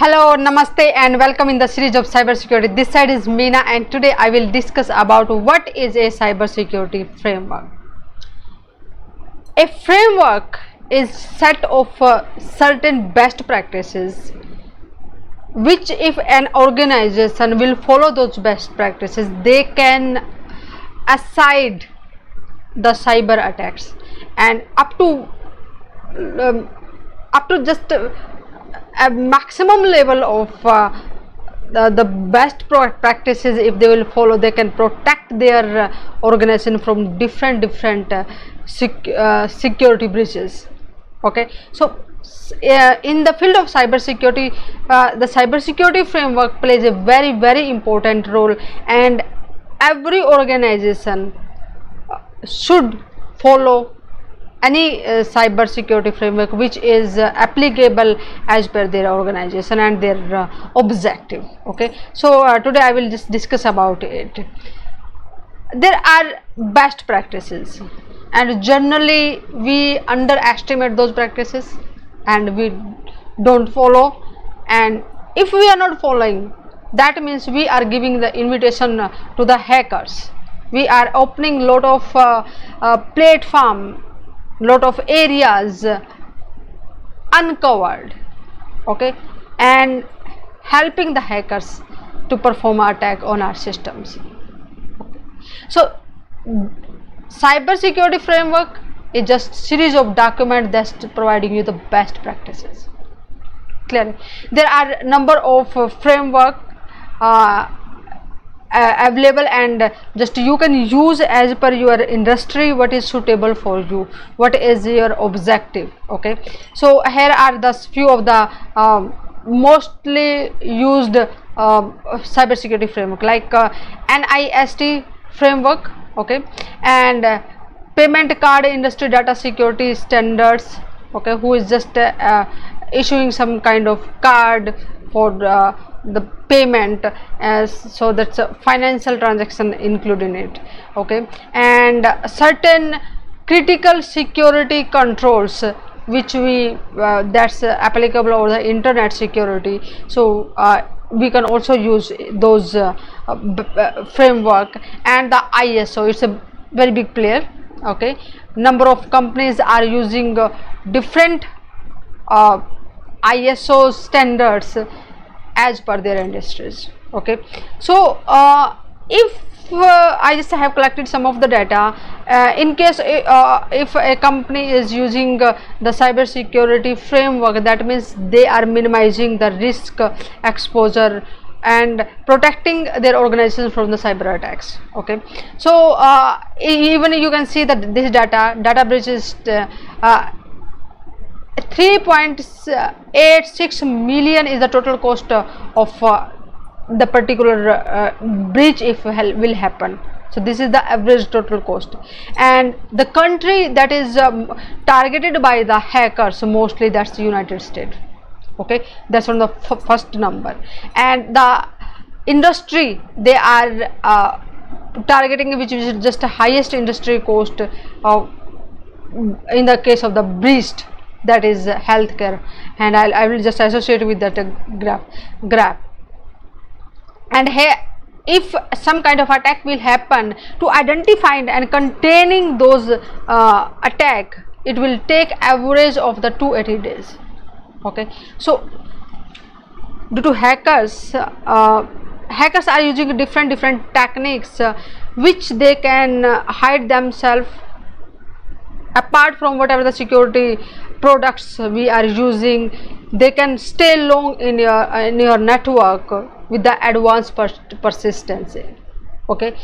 Hello, Namaste and welcome in the series of cybersecurity. This side is Meena and today I will discuss about what is a cybersecurity framework. A framework is set of uh, certain best practices which if an organization will follow those best practices they can aside the cyber attacks and up to um, up to just uh, a maximum level of uh, the, the best practices if they will follow they can protect their uh, organization from different different uh, sec- uh, security breaches. Okay? So in the field of cyber security uh, the cyber security framework plays a very very important role and every organization uh, should follow any uh, cyber security framework which is uh, applicable as per their organization and their uh, objective okay? So uh, today i will just discuss about it. There are best practices and generally we underestimate those practices and we don't follow. And if we are not following that means we are giving the invitation uh, to the hackers. We are opening lot of uh, platform lot of areas uncovered okay? And helping the hackers to perform attack on our systems. So cyber security framework is just series of documents that's providing you the best practices. Clearly. There are number of uh, framework uh, uh, available and just you can use as per your industry what is suitable for you what is your objective okay? So here are the few of the um, mostly used um, cybersecurity framework like uh, NIST framework okay? And uh, payment card industry data security standards okay? Who is just uh, uh, issuing some kind of card for uh, the payment as so that's a financial transaction included in it okay? And certain critical security controls which we uh, that's uh, applicable over the internet security so uh, we can also use those uh, uh, framework and the ISO it's a very big player okay? Number of companies are using uh, different ISO standards as per their industries okay? So uh, if uh, I just have collected some of the data uh, in case uh, if a company is using uh, the cyber security framework that means they are minimizing the risk uh, exposure and protecting their organization from the cyber attacks okay? So uh, even you can see that this data data breach is uh, uh, 3.86 million is the total cost uh, of uh, the particular uh, breach if will happen. So this is the average total cost. And the country that is um, targeted by the hackers mostly that's the united states. Okay? That's on the first number. And the industry they are uh, targeting which is just the highest industry cost of in the case of the breached that is healthcare. And I'll, I will just associate with that uh, graph graph and here if some kind of attack will happen to identify and containing those uh, attack it will take average of the 280 days. Okay? So due to hackers uh, hackers are using different different techniques uh, which they can hide themselves apart from whatever the security products we are using they can stay long in your in your network with the advanced pers- persistency. Okay?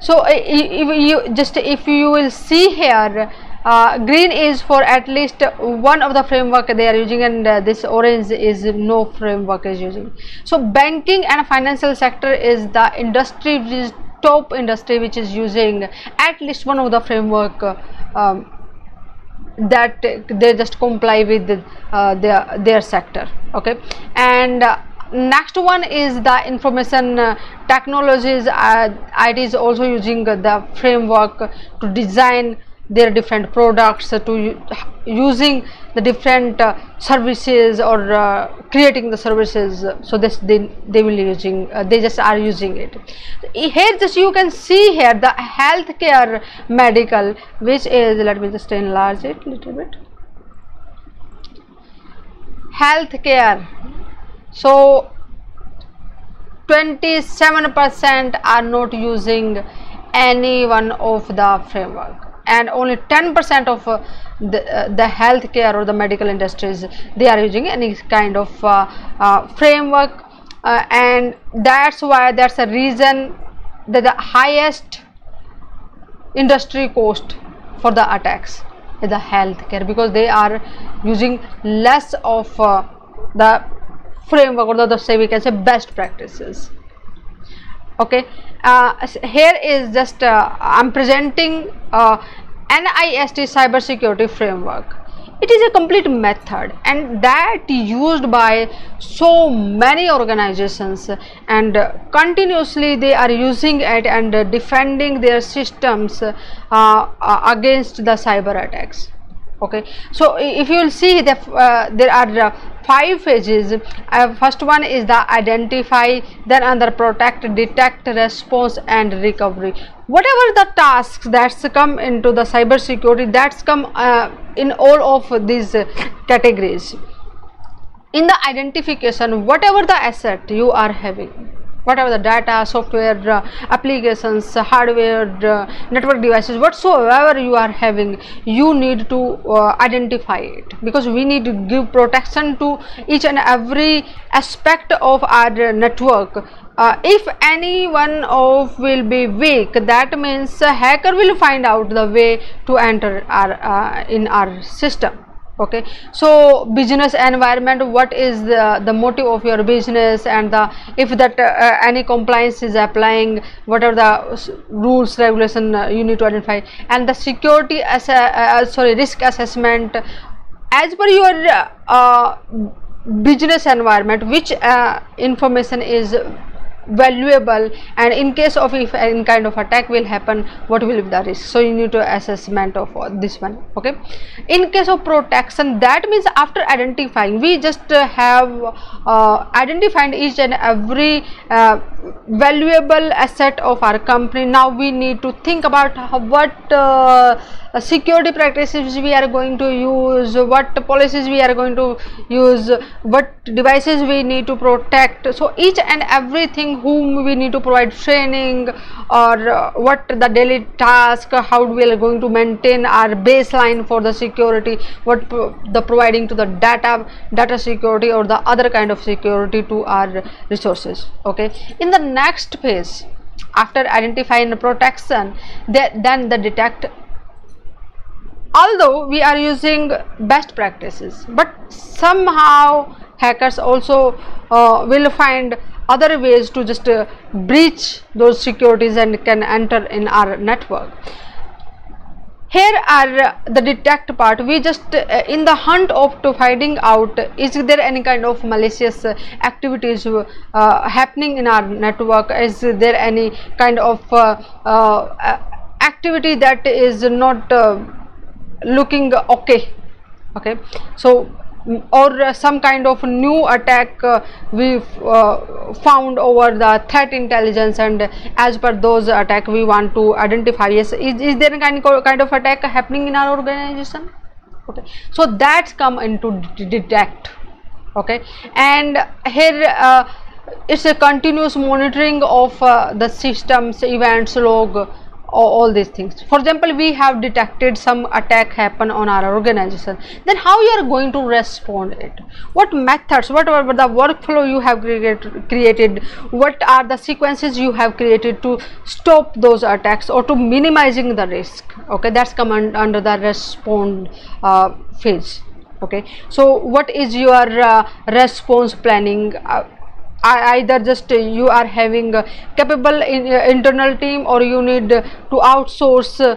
So if you just if you will see here uh, green is for at least one of the framework they are using and uh, this orange is no framework is using. So banking and financial sector is the industry which is top industry which is using at least one of the framework uh, um, that they just comply with uh, their their sector okay? And uh, next one is the information uh, technologies uh, it is also using the framework to design their different products uh, to using the different uh, services or uh, creating the services so this they they will using they just are using it. Here just you can see here the healthcare medical which is let me just enlarge it little bit. Healthcare. So 27% are not using any one of the framework and only 10% of uh, the, uh, the healthcare or the medical industries they are using any kind of uh, uh, framework uh, and that's why that's a reason that the highest industry cost for the attacks is the healthcare because they are using less of the framework or the, the say we can say best practices okay? Uh, here is just uh, i'm presenting uh, nist cybersecurity framework. It is a complete method and that used by so many organizations and uh, continuously they are using it and uh, defending their systems uh, against the cyber attacks okay. So if you will see that uh, there are uh, five phases. Uh, first one is the identify then under protect detect response and recovery. Whatever the tasks that's come into the cyber security that's come uh, in all of these categories. In the identification whatever the asset you are having whatever the data software uh, applications hardware uh, network devices whatsoever you are having you need to uh, identify it. Because we need to give protection to each and every aspect of our network. Uh, if any one of will be weak that means hacker will find out the way to enter our uh, in our system okay. So business environment what is the, the motive of your business and the if that uh, uh, any compliance is applying what are the rules regulation uh, you need to identify? And the security as uh, sorry risk assessment as per your uh, uh, business environment which uh, information is valuable and in case of if any kind of attack will happen what will be the risk? So you need to assessment of uh, this one okay? In case of protection that means after identifying we just uh, have uh, identified each and every uh, valuable asset of our company. Now we need to think about what uh, security practices we are going to use what policies we are going to use what devices we need to protect. So each and everything whom we need to provide training or uh, what the daily task how we are going to maintain our baseline for the security what pro- the providing to the data data security or the other kind of security to our resources okay? In the next phase after identifying the protection the- then the detect although we are using best practices but somehow hackers also uh, will find other ways to just uh, breach those securities and can enter in our network. Here are uh, the detect part. We just uh, in the hunt of to finding out is there any kind of malicious uh, activities uh, happening in our network? Is there any kind of uh, activity that is not looking okay okay. So or uh, some kind of new attack uh, we uh, found over the threat intelligence and as per those attack we want to identify. Yes is, is there any kind of, kind of attack happening in our organization? Okay. So that's come into detect okay. And here uh, it's a continuous monitoring of uh, the systems events log all, these things. For example we have detected some attack happen on our organization. Then how you are going to respond it? What methods whatever the workflow you have created created? What are the sequences you have created to stop those attacks or to minimizing the risk? Okay that's come un- under the respond uh, phase. Okay so what is your uh, response planning uh, either just uh, you are having capable uh, internal team or you need to outsource uh,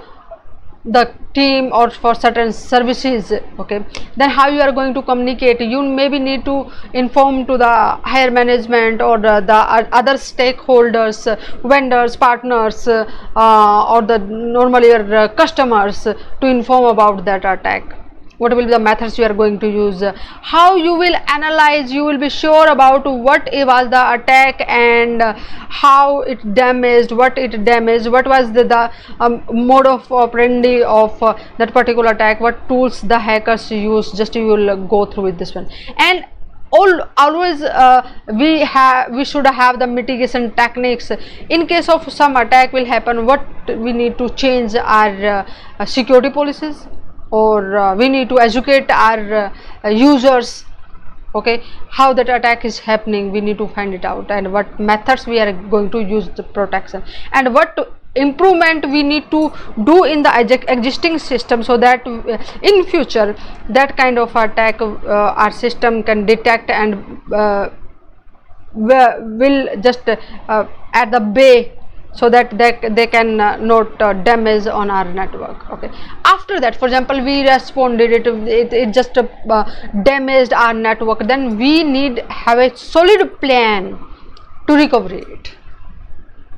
the team or for certain services okay? Then how you are going to communicate? You maybe need to inform to the higher management or the, the other stakeholders vendors partners uh, or the normally your customers to inform about that attack what will be the methods you are going to use? How you will analyze you will be sure about what was the attack and how it damaged what it damaged what was the, the um, mode of operandi of uh, that particular attack what tools the hackers use just you will go through with this one. And all always uh, we have we should have the mitigation techniques. In case of some attack will happen what we need to change our uh, security policies or uh, we need to educate our uh, users okay? How that attack is happening we need to find it out and what methods we are going to use the protection and what improvement we need to do in the existing system so that uh, in future that kind of attack uh, our system can detect and uh, will just uh, at the bay so that they, they can uh, note uh, damage on our network okay. After that for example we responded it it, it just uh, damaged our network then we need have a solid plan to recover it.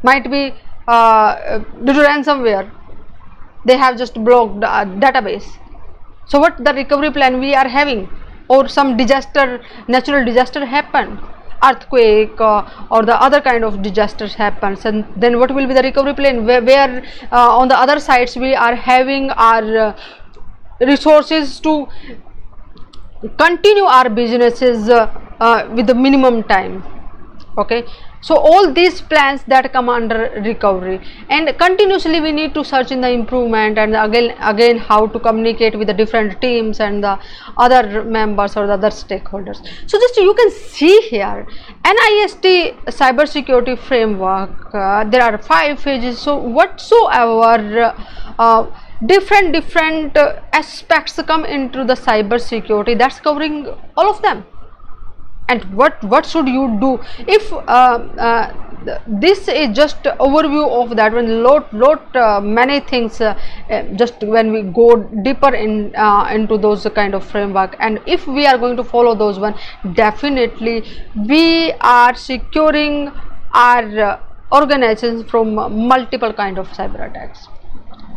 Might be uh, due to ransomware they have just blocked the database. So what the recovery plan we are having? Or some disaster natural disaster happened earthquake uh, or the other kind of disasters happens and then what will be the recovery plan? Where, where uh, on the other sides we are having our uh, resources to continue our businesses uh, uh, with the minimum time okay so all these plans that come under recovery. And continuously we need to search in the improvement and again again how to communicate with the different teams and the other members or the other stakeholders. So just you can see here nist cyber security framework uh, there are five phases. So whatsoever uh, different different uh, aspects come into the cyber security that's covering all of them and what what should you do? If uh, uh, this is just overview of that when lot lot uh, many things uh, uh, just when we go deeper in uh, into those kind of framework. And if we are going to follow those one definitely we are securing our organizations from multiple kind of cyber attacks.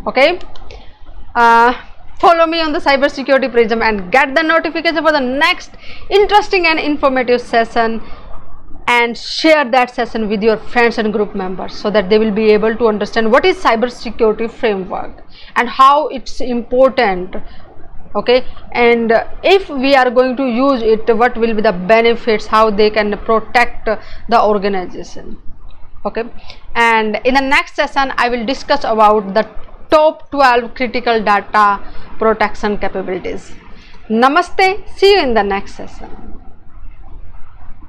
Okay follow me on the cybersecurity prism and get the notification for the next interesting and informative session and share that session with your friends and group members so that they will be able to understand what is cybersecurity framework and how it's important okay? And if we are going to use it what will be the benefits how they can protect the organization okay? And in the next session i will discuss about the top 12 critical data protection capabilities. Namaste. See you in the next session.